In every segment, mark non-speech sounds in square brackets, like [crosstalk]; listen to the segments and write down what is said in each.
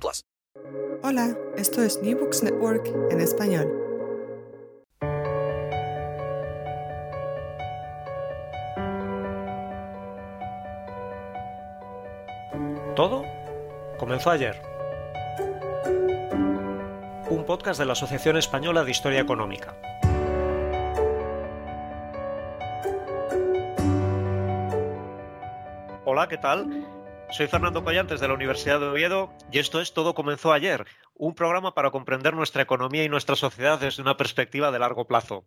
plus. Hola, esto es New Books Network en español. Todo comenzó ayer. Un podcast de la Asociación Española de Historia Económica. Hola, ¿qué tal? Soy Fernando Collantes de la Universidad de Oviedo y esto es Todo comenzó ayer, un programa para comprender nuestra economía y nuestra sociedad desde una perspectiva de largo plazo.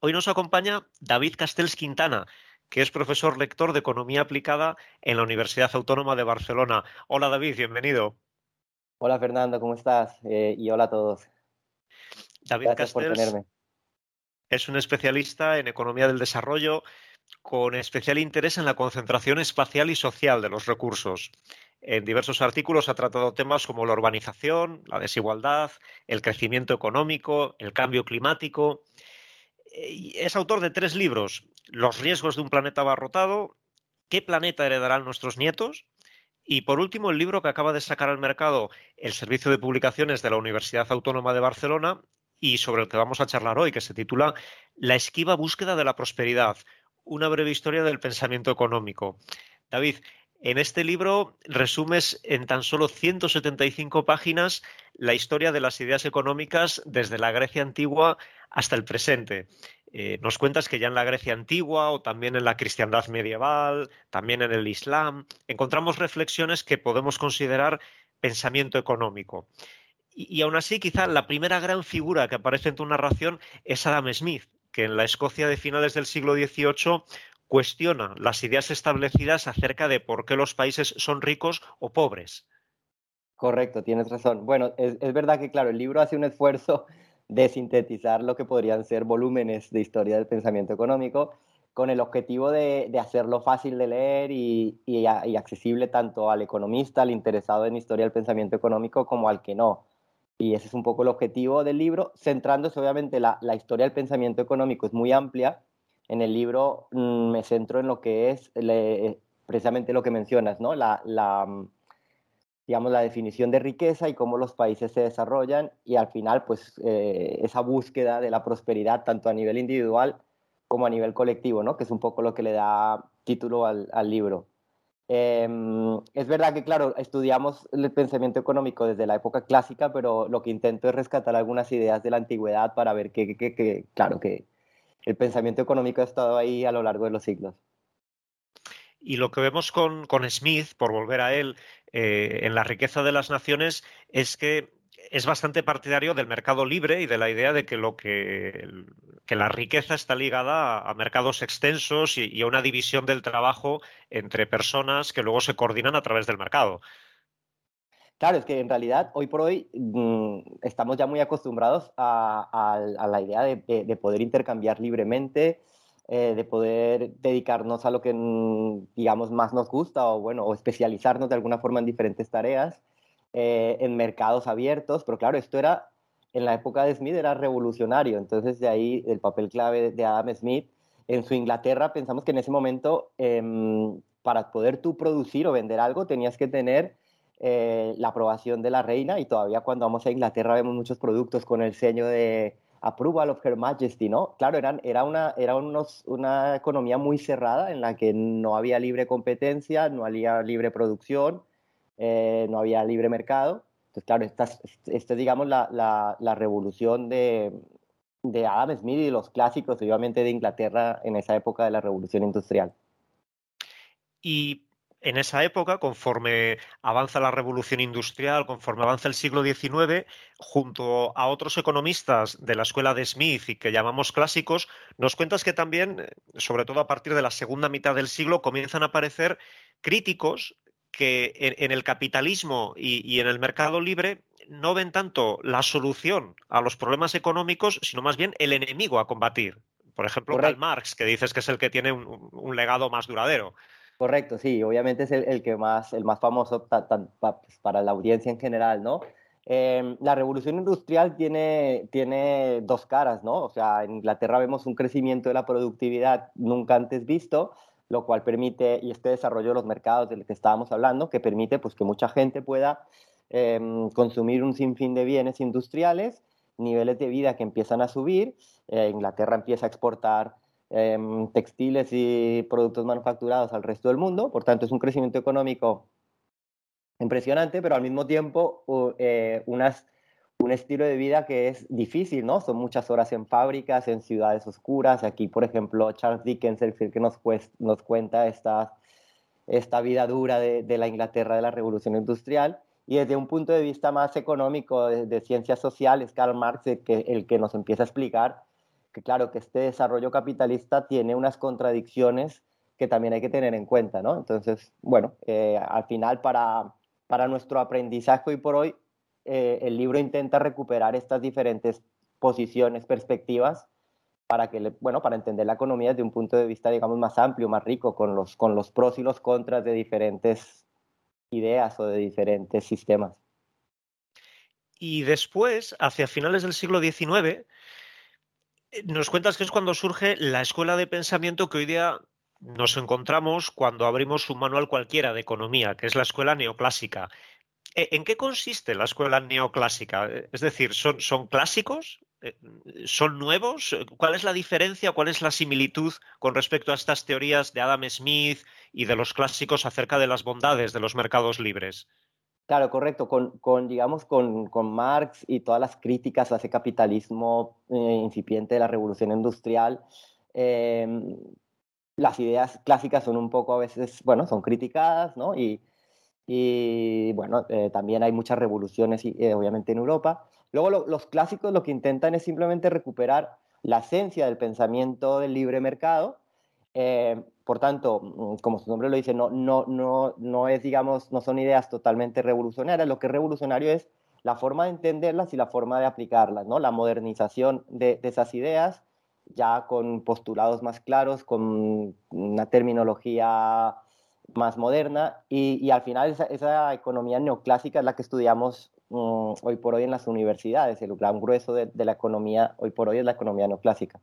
Hoy nos acompaña David Castells Quintana, que es profesor lector de Economía Aplicada en la Universidad Autónoma de Barcelona. Hola David, bienvenido. Hola Fernando, ¿cómo estás? Eh, y hola a todos. David Gracias por Castells tenerme. es un especialista en economía del desarrollo con especial interés en la concentración espacial y social de los recursos. En diversos artículos ha tratado temas como la urbanización, la desigualdad, el crecimiento económico, el cambio climático. Eh, Es autor de tres libros, Los riesgos de un planeta abarrotado, ¿Qué planeta heredarán nuestros nietos? Y por último, el libro que acaba de sacar al mercado el Servicio de Publicaciones de la Universidad Autónoma de Barcelona y sobre el que vamos a charlar hoy, que se titula La esquiva búsqueda de la prosperidad, una breve historia del pensamiento económico. David, en este libro resumes en tan solo 175 páginas la historia de las ideas económicas desde la Grecia antigua hasta el presente. Eh, nos cuentas que ya en la Grecia antigua o también en la cristiandad medieval, también en el Islam, encontramos reflexiones que podemos considerar pensamiento económico. Y, y aún así, quizá la primera gran figura que aparece en tu narración es Adam Smith, que en la Escocia de finales del siglo XVIII cuestiona las ideas establecidas acerca de por qué los países son ricos o pobres. Correcto, tienes razón. Bueno, es, verdad que, claro, el libro hace un esfuerzo de sintetizar lo que podrían ser volúmenes de historia del pensamiento económico con el objetivo de, hacerlo fácil de leer y accesible tanto al economista, al interesado en historia del pensamiento económico, como al que no. Y ese es un poco el objetivo del libro, centrándose obviamente la, la historia del pensamiento económico es muy amplia. En el libro mm, me centro en lo que es le- precisamente lo que mencionas, ¿no? La, la, mm, digamos, la definición de riqueza y cómo los países se desarrollan y al final, pues, eh, esa búsqueda de la prosperidad tanto a nivel individual como a nivel colectivo, ¿no? Que es un poco lo que le da título al libro. Em, es verdad que, claro, estudiamos el pensamiento económico desde la época clásica, pero lo que intento es rescatar algunas ideas de la antigüedad para ver que, que- que- claro, que el pensamiento económico ha estado ahí a lo largo de los siglos. Y lo que vemos con, con Smith, por volver a él, eh, en la riqueza de las naciones, es que es bastante partidario del mercado libre y de la idea de que lo que, que la riqueza está ligada a, mercados extensos y, a una división del trabajo entre personas que luego se coordinan a través del mercado. Claro, es que en realidad hoy por hoy mm, estamos ya muy acostumbrados a, la idea de, de- de poder intercambiar libremente, eh, de poder dedicarnos a lo que, mm, digamos, más nos gusta o, bueno, o especializarnos de alguna forma en diferentes tareas, eh, en mercados abiertos, pero claro, esto era, en la época de Smith era revolucionario, entonces de ahí el papel clave de Adam Smith. En su Inglaterra pensamos que en ese momento, em, para poder tú producir o vender algo, tenías que tener eh, la aprobación de la reina y todavía cuando vamos a Inglaterra vemos muchos productos con el sello de Approval of Her Majesty, ¿no? Claro, eran, era, una, era unos, una economía muy cerrada en la que no había libre competencia, no había libre producción eh, no había libre mercado. Entonces, claro, esta, esta es, digamos, la, la, revolución de, de Adam Smith y los clásicos, obviamente, de Inglaterra en esa época de la revolución industrial. Y en esa época, conforme avanza la revolución industrial, conforme avanza el siglo XIX, junto a otros economistas de la escuela de Smith y que llamamos clásicos, nos cuentas que también, sobre todo a partir de la segunda mitad del siglo, comienzan a aparecer críticos que en, el capitalismo y, en el mercado libre no ven tanto la solución a los problemas económicos, sino más bien el enemigo a combatir. Por ejemplo, Karl Marx, que dices que es el que tiene un legado más duradero. Correcto, sí, obviamente es el, que más, el más famoso pues, para la audiencia en general, ¿no? Em, la revolución industrial tiene, tiene dos caras, ¿no? O sea, en Inglaterra vemos un crecimiento de la productividad nunca antes visto, lo cual permite, y este desarrollo de los mercados del que estábamos hablando, que permite pues, que mucha gente pueda em, consumir un sinfín de bienes industriales, niveles de vida que empiezan a subir, eh, Inglaterra empieza a exportar Em, textiles y productos manufacturados al resto del mundo. Por tanto, es un crecimiento económico impresionante, pero al mismo tiempo eh, unas, un estilo de vida que es difícil, ¿no? Son muchas horas en fábricas, en ciudades oscuras. Aquí, por ejemplo, Charles Dickens, el que nos, nos cuenta esta, esta vida dura de, de, la Inglaterra de la Revolución Industrial. Y desde un punto de vista más económico, de, de ciencias sociales, Karl Marx, el que, el que nos empieza a explicar que claro, que este desarrollo capitalista tiene unas contradicciones que también hay que tener en cuenta, ¿no? Entonces, bueno, eh, al final para, para nuestro aprendizaje hoy por hoy, eh, el libro intenta recuperar estas diferentes posiciones, perspectivas, para que, bueno, para entender la economía desde un punto de vista, digamos, más amplio, más rico, con los, con los pros y los contras de diferentes ideas o de diferentes sistemas. Y después, hacia finales del siglo XIX, eh, nos cuentas que es cuando surge la escuela de pensamiento que hoy día nos encontramos cuando abrimos un manual cualquiera de economía, que es la escuela neoclásica. E, ¿En qué consiste la escuela neoclásica? Es decir, ¿son, clásicos? Eh, ¿Son nuevos? ¿Cuál es la diferencia, cuál es la similitud con respecto a estas teorías de Adam Smith y de los clásicos acerca de las bondades de los mercados libres? Claro, correcto. Con, con digamos, con, Marx y todas las críticas a ese capitalismo eh, incipiente de la revolución industrial, las ideas clásicas son un poco a veces, bueno, son criticadas, ¿no? Y, y bueno, eh, también hay muchas revoluciones, eh, obviamente, en Europa. Luego, los clásicos lo que intentan es simplemente recuperar la esencia del pensamiento del libre mercado, por tanto, mm, como su nombre lo dice, no, no, no, no es, digamos, no son ideas totalmente revolucionarias. Lo que es revolucionario es la forma de entenderlas y la forma de aplicarlas, ¿no? La modernización de, esas ideas, ya con postulados más claros, con una terminología más moderna y, al final esa, economía neoclásica es la que estudiamos mm, hoy por hoy en las universidades. El gran grueso de, de la economía hoy por hoy es la economía neoclásica.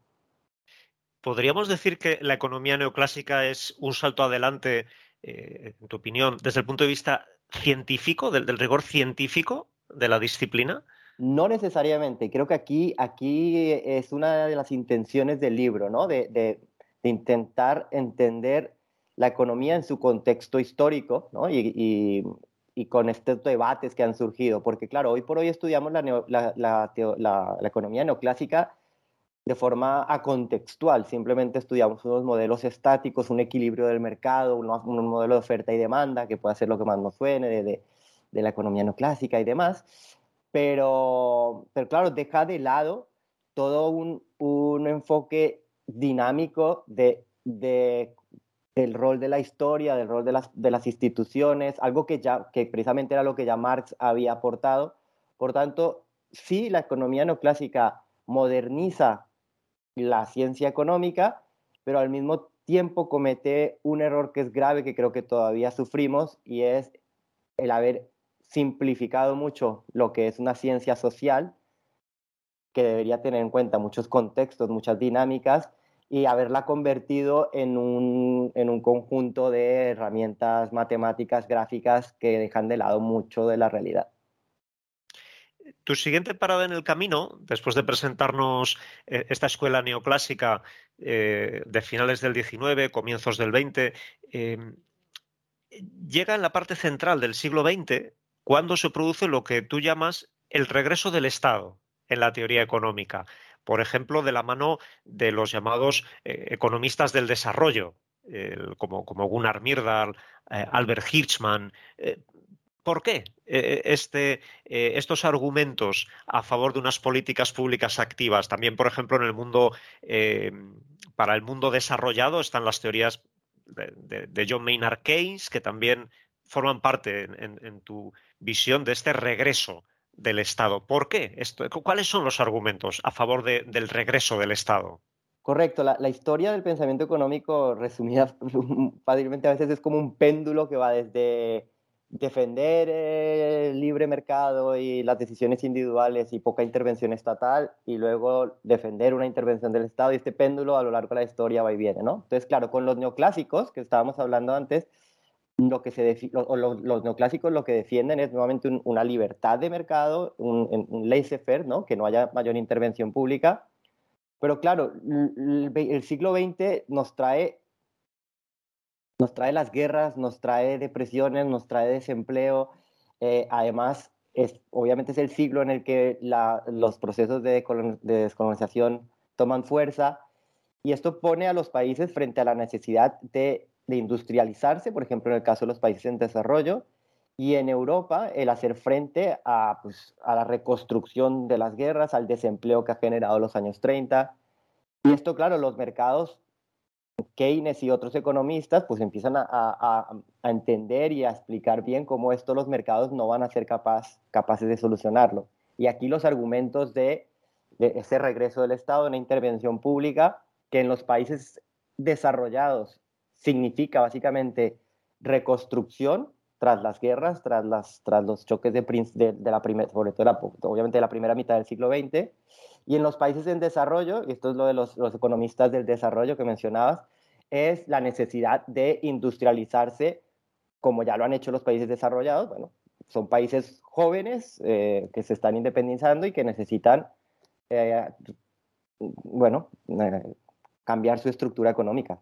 ¿Podríamos decir que la economía neoclásica es un salto adelante, eh, en tu opinión, desde el punto de vista científico, del, rigor científico de la disciplina? No necesariamente. Creo que aquí, aquí es una de las intenciones del libro, ¿no? De, intentar entender la economía en su contexto histórico, ¿no? Y, con estos debates que han surgido. Porque, claro, hoy por hoy estudiamos la economía neoclásica de forma acontextual. Simplemente estudiamos unos modelos estáticos, un equilibrio del mercado, un, modelo de oferta y demanda, que puede ser lo que más nos suene de, la economía no clásica y demás. Pero, pero claro, deja de lado todo un, enfoque dinámico de, del rol de la historia, del rol de las, de las instituciones, algo que, ya, que precisamente era lo que ya Marx había aportado. Por tanto, sí, la economía neoclásica moderniza la ciencia económica, pero al mismo tiempo comete un error que es grave, que creo que todavía sufrimos, y es el haber simplificado mucho lo que es una ciencia social, que debería tener en cuenta muchos contextos, muchas dinámicas, y haberla convertido en un, en un conjunto de herramientas matemáticas, gráficas, que dejan de lado mucho de la realidad. Tu siguiente parada en el camino, después de presentarnos eh, esta escuela neoclásica eh, de finales del 19, comienzos del 20, em, llega en la parte central del siglo XX cuando se produce lo que tú llamas el regreso del Estado en la teoría económica. Por ejemplo, de la mano de los llamados eh, economistas del desarrollo, como, Gunnar Myrdal, eh, Albert Hirschman. Eh, ¿Por qué este, estos argumentos a favor de unas políticas públicas activas? También, por ejemplo, en el mundo, para el mundo desarrollado están las teorías de, John Maynard Keynes, que también forman parte en, tu visión de este regreso del Estado. ¿Por qué? ¿Cuáles son los argumentos a favor del regreso del Estado? Correcto, la, historia del pensamiento económico, resumida [laughs] fácilmente, a veces es como un péndulo que va desde defender el libre mercado y las decisiones individuales y poca intervención estatal, y luego defender una intervención del Estado, y este péndulo a lo largo de la historia va y viene, ¿no? Entonces, claro, con los neoclásicos, que estábamos hablando antes, lo que se los, neoclásicos lo que defienden es nuevamente una libertad de mercado, un, laissez-faire, ¿no? Que no haya mayor intervención pública. Pero claro, el siglo XX nos trae nos trae las guerras, nos trae depresiones, nos trae desempleo. Eh, además, es, obviamente es el siglo en el que los procesos de, descolonización toman fuerza y esto pone a los países frente a la necesidad de, industrializarse, por ejemplo, en el caso de los países en desarrollo, y en Europa el hacer frente a, pues, a la reconstrucción de las guerras, al desempleo que ha generado los años 30. Y esto, claro, los mercados Keynes y otros economistas pues empiezan a, entender y a explicar bien cómo esto los mercados no van a ser capaces de solucionarlo. Y aquí los argumentos de, ese regreso del Estado, una intervención pública, que en los países desarrollados significa básicamente reconstrucción tras las guerras, tras, los choques de, la primera, mitad del siglo XX, y en los países en desarrollo, y esto es lo de los, economistas del desarrollo que mencionabas, es la necesidad de industrializarse como ya lo han hecho los países desarrollados. Bueno, son países jóvenes eh, que se están independizando y que necesitan, eh, eh, cambiar su estructura económica.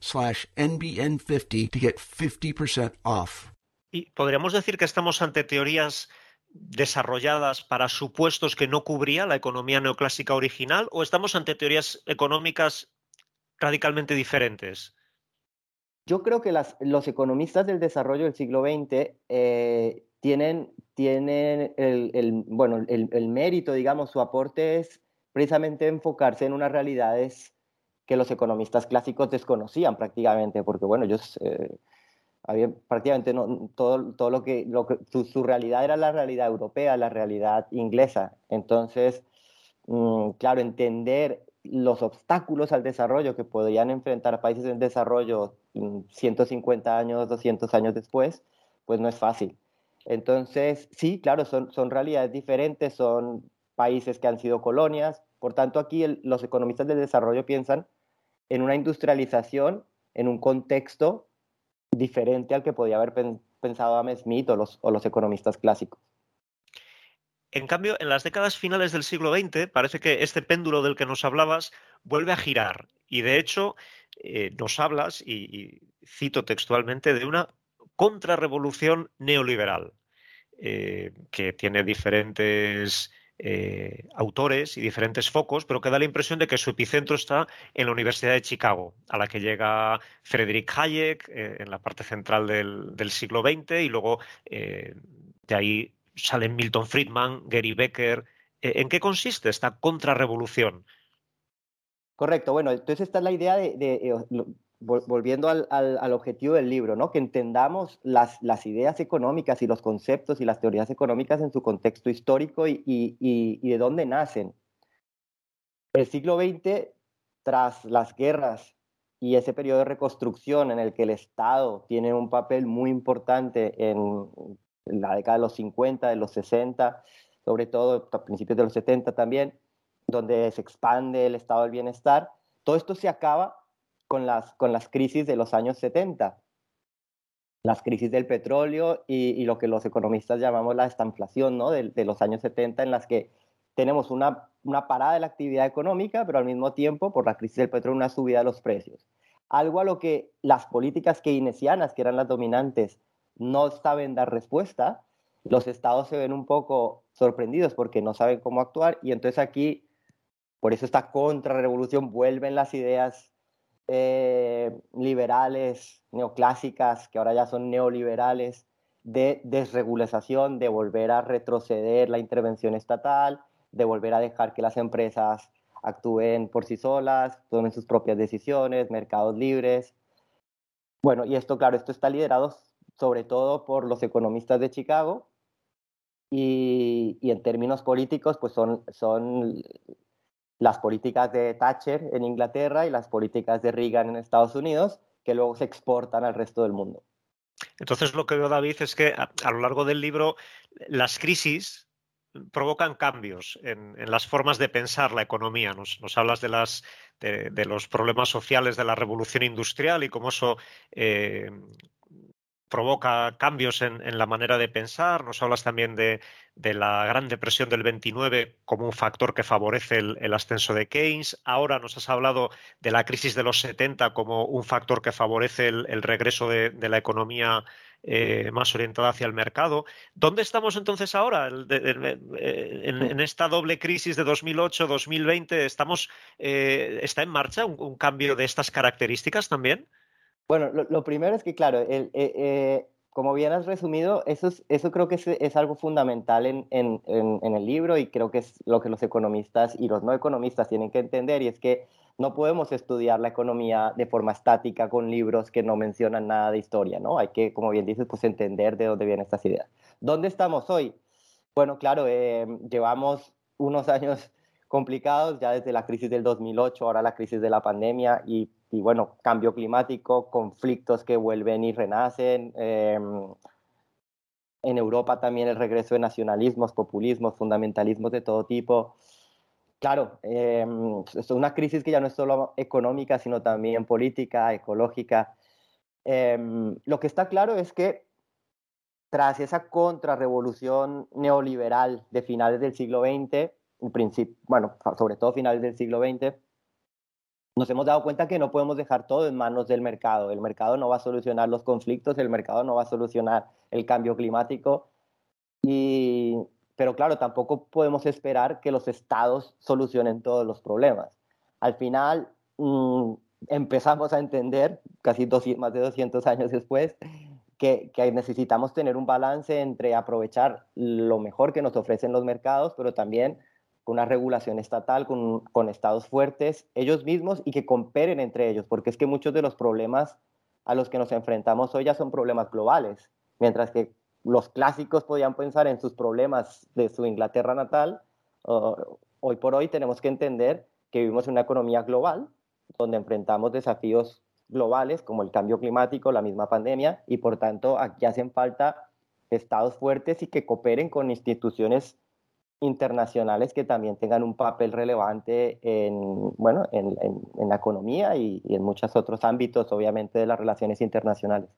slash NBN50 to get 50% off. Y podríamos decir que estamos ante teorías desarrolladas para supuestos que no cubría la economía neoclásica original o estamos ante teorías económicas radicalmente diferentes? Yo creo que las, los economistas del desarrollo del siglo XX eh, tienen, tienen el, el bueno, el, el, mérito, digamos, su aporte es precisamente enfocarse en unas realidades que los economistas clásicos desconocían prácticamente, porque bueno, ellos eh, habían prácticamente no, todo, todo lo que, lo que su, realidad era la realidad europea, la realidad inglesa. Entonces, mm, claro, entender los obstáculos al desarrollo que podían enfrentar países en desarrollo 150 años, 200 años después, pues no es fácil. Entonces, sí, claro, son, son realidades diferentes, son países que han sido colonias. Por tanto, aquí los economistas del desarrollo piensan en una industrialización en un contexto diferente al que podía haber pensado Adam Smith o los, economistas clásicos. En cambio, en las décadas finales del siglo XX, parece que este péndulo del que nos hablabas vuelve a girar. Y de hecho, eh, nos hablas, y, cito textualmente, de una contrarrevolución neoliberal, eh, que tiene diferentes eh, autores y diferentes focos, pero que da la impresión de que su epicentro está en la Universidad de Chicago, a la que llega Friedrich Hayek eh, en la parte central del, siglo XX y luego eh, De ahí salen Milton Friedman, Gary Becker. ¿En qué consiste esta contrarrevolución? Correcto, bueno, entonces esta es la idea de, volviendo al, objetivo del libro, ¿no? que entendamos las, las, ideas económicas y los conceptos y las teorías económicas en su contexto histórico y, y de dónde nacen. El siglo XX, tras las guerras y ese periodo de reconstrucción en el que el Estado tiene un papel muy importante en, la década de los 50, de los 60, sobre todo a principios de los 70 también, donde se expande el estado del bienestar. Todo esto se acaba con las, con las crisis de los años 70, las crisis del petróleo y, lo que los economistas llamamos la estanflación ¿no? de, los años 70, en las que tenemos una, una parada de la actividad económica, pero al mismo tiempo, por la crisis del petróleo, una subida de los precios. Algo a lo que las políticas keynesianas, que eran las dominantes, no saben dar respuesta, los estados se ven un poco sorprendidos porque no saben cómo actuar y entonces aquí por eso esta contrarrevolución vuelven las ideas eh, liberales, neoclásicas, que ahora ya son neoliberales, de desregulación, de volver a retroceder la intervención estatal, de volver a dejar que las empresas actúen por sí solas, tomen sus propias decisiones, mercados libres. Bueno, y esto, claro, esto está liderado sobre todo por los economistas de Chicago y, y en términos políticos, pues son, son las políticas de Thatcher en Inglaterra y las políticas de Reagan en Estados Unidos, que luego se exportan al resto del mundo. Entonces lo que veo, David, es que a, lo largo del libro las crisis provocan cambios en, las formas de pensar la economía. Nos, hablas de, las, de, los problemas sociales de la revolución industrial y cómo eso eh, provoca cambios en, la manera de pensar. Nos hablas también de, la Gran Depresión del 29 como un factor que favorece el, ascenso de Keynes. Ahora nos has hablado de la crisis de los 70 como un factor que favorece el, regreso de, la economía eh, más orientada hacia el mercado. ¿Dónde estamos entonces ahora? Eh, en, esta doble crisis de 2008-2020, estamos, eh, ¿está en marcha un cambio de estas características también? Bueno, lo, primero es que, claro, el, eh, eh, como bien has resumido, eso, es, eso creo que es, algo fundamental en, en, en, el libro y creo que es lo que los economistas y los no economistas tienen que entender y es que no podemos estudiar la economía de forma estática con libros que no mencionan nada de historia, ¿no? Hay que, como bien dices, pues entender de dónde vienen estas ideas. ¿Dónde estamos hoy? Bueno, claro, eh, llevamos unos años complicados ya desde la crisis del 2008, ahora la crisis de la pandemia y y bueno, cambio climático, conflictos que vuelven y renacen. Em, en Europa también el regreso de nacionalismos, populismos, fundamentalismos de todo tipo. Claro, em, es una crisis que ya no es solo económica, sino también política, ecológica. Em, lo que está claro es que tras esa contrarrevolución neoliberal de finales del siglo XX, principio, bueno, sobre todo finales del siglo XX, nos hemos dado cuenta que no podemos dejar todo en manos del mercado. El mercado no va a solucionar los conflictos, el mercado no va a solucionar el cambio climático. Y, pero claro, tampoco podemos esperar que los estados solucionen todos los problemas. Al final, mm, empezamos a entender, casi más de 200 años después, que, que, necesitamos tener un balance entre aprovechar lo mejor que nos ofrecen los mercados, pero también con una regulación estatal, con, con, estados fuertes, ellos mismos y que cooperen entre ellos, porque es que muchos de los problemas a los que nos enfrentamos hoy ya son problemas globales, mientras que los clásicos podían pensar en sus problemas de su Inglaterra natal, hoy por hoy tenemos que entender que vivimos en una economía global, donde enfrentamos desafíos globales como el cambio climático, la misma pandemia, y por tanto aquí hacen falta estados fuertes y que cooperen con instituciones internacionales que también tengan un papel relevante en, bueno, en, la economía y, en muchos otros ámbitos, obviamente, de las relaciones internacionales.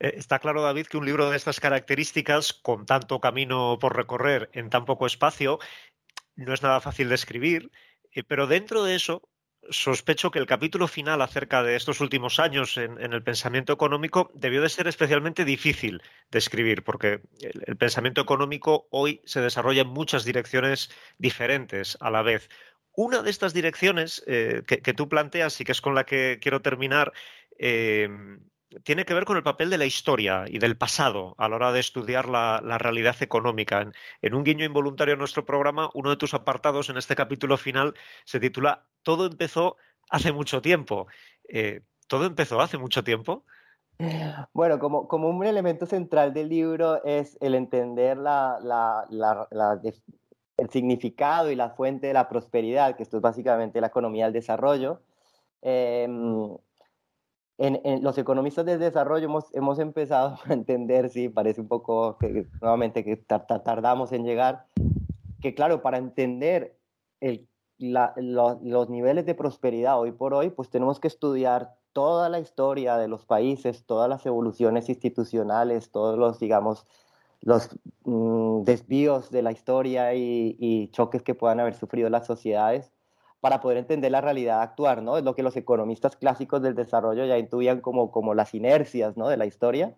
Eh, está claro, David, que un libro de estas características, con tanto camino por recorrer en tan poco espacio, no es nada fácil de escribir, eh, pero dentro de eso sospecho que el capítulo final acerca de estos últimos años en, el pensamiento económico debió de ser especialmente difícil de escribir, porque el, pensamiento económico hoy se desarrolla en muchas direcciones diferentes a la vez. Una de estas direcciones eh, que, tú planteas y que es con la que quiero terminar, eh, tiene que ver con el papel de la historia y del pasado a la hora de estudiar la, realidad económica. En, un guiño involuntario en nuestro programa, uno de tus apartados en este capítulo final se titula Todo empezó hace mucho tiempo. Eh, ¿Todo empezó hace mucho tiempo? [sighs] Bueno, como, como un elemento central del libro es el entender el significado y la fuente de la prosperidad, que esto es básicamente la economía del desarrollo. Em, en, los economistas del desarrollo hemos, hemos empezado [laughs] a entender, sí, parece un poco que, nuevamente que tardamos en llegar, que claro, para entender los niveles de prosperidad hoy por hoy, pues tenemos que estudiar toda la historia de los países, todas las evoluciones institucionales, todos los, digamos, los mm, desvíos de la historia y, choques que puedan haber sufrido las sociedades para poder entender la realidad actuar, ¿no? Es lo que los economistas clásicos del desarrollo ya intuían como, como las inercias, ¿no? De la historia.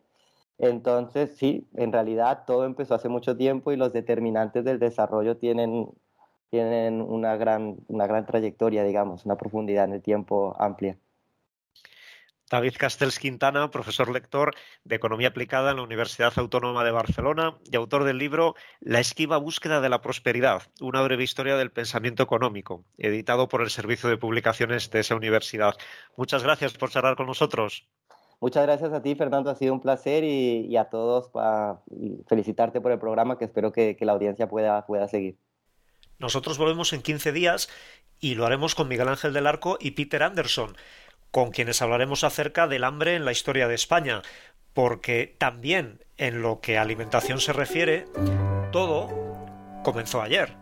Entonces, sí, en realidad todo empezó hace mucho tiempo y los determinantes del desarrollo tienen, tienen una, gran, una gran trayectoria, digamos, una profundidad en el tiempo amplia. David Castells Quintana, profesor lector de Economía Aplicada en la Universidad Autónoma de Barcelona y autor del libro La esquiva búsqueda de la prosperidad, una breve historia del pensamiento económico, editado por el Servicio de Publicaciones de esa universidad. Muchas gracias por charlar con nosotros. Muchas gracias a ti, Fernando. Ha sido un placer y, a todos para felicitarte por el programa que espero que, que la audiencia pueda, pueda seguir. Nosotros volvemos en 15 días y lo haremos con Miguel Ángel del Arco y Peter Anderson con quienes hablaremos acerca del hambre en la historia de España, porque también en lo que a alimentación se refiere, todo comenzó ayer.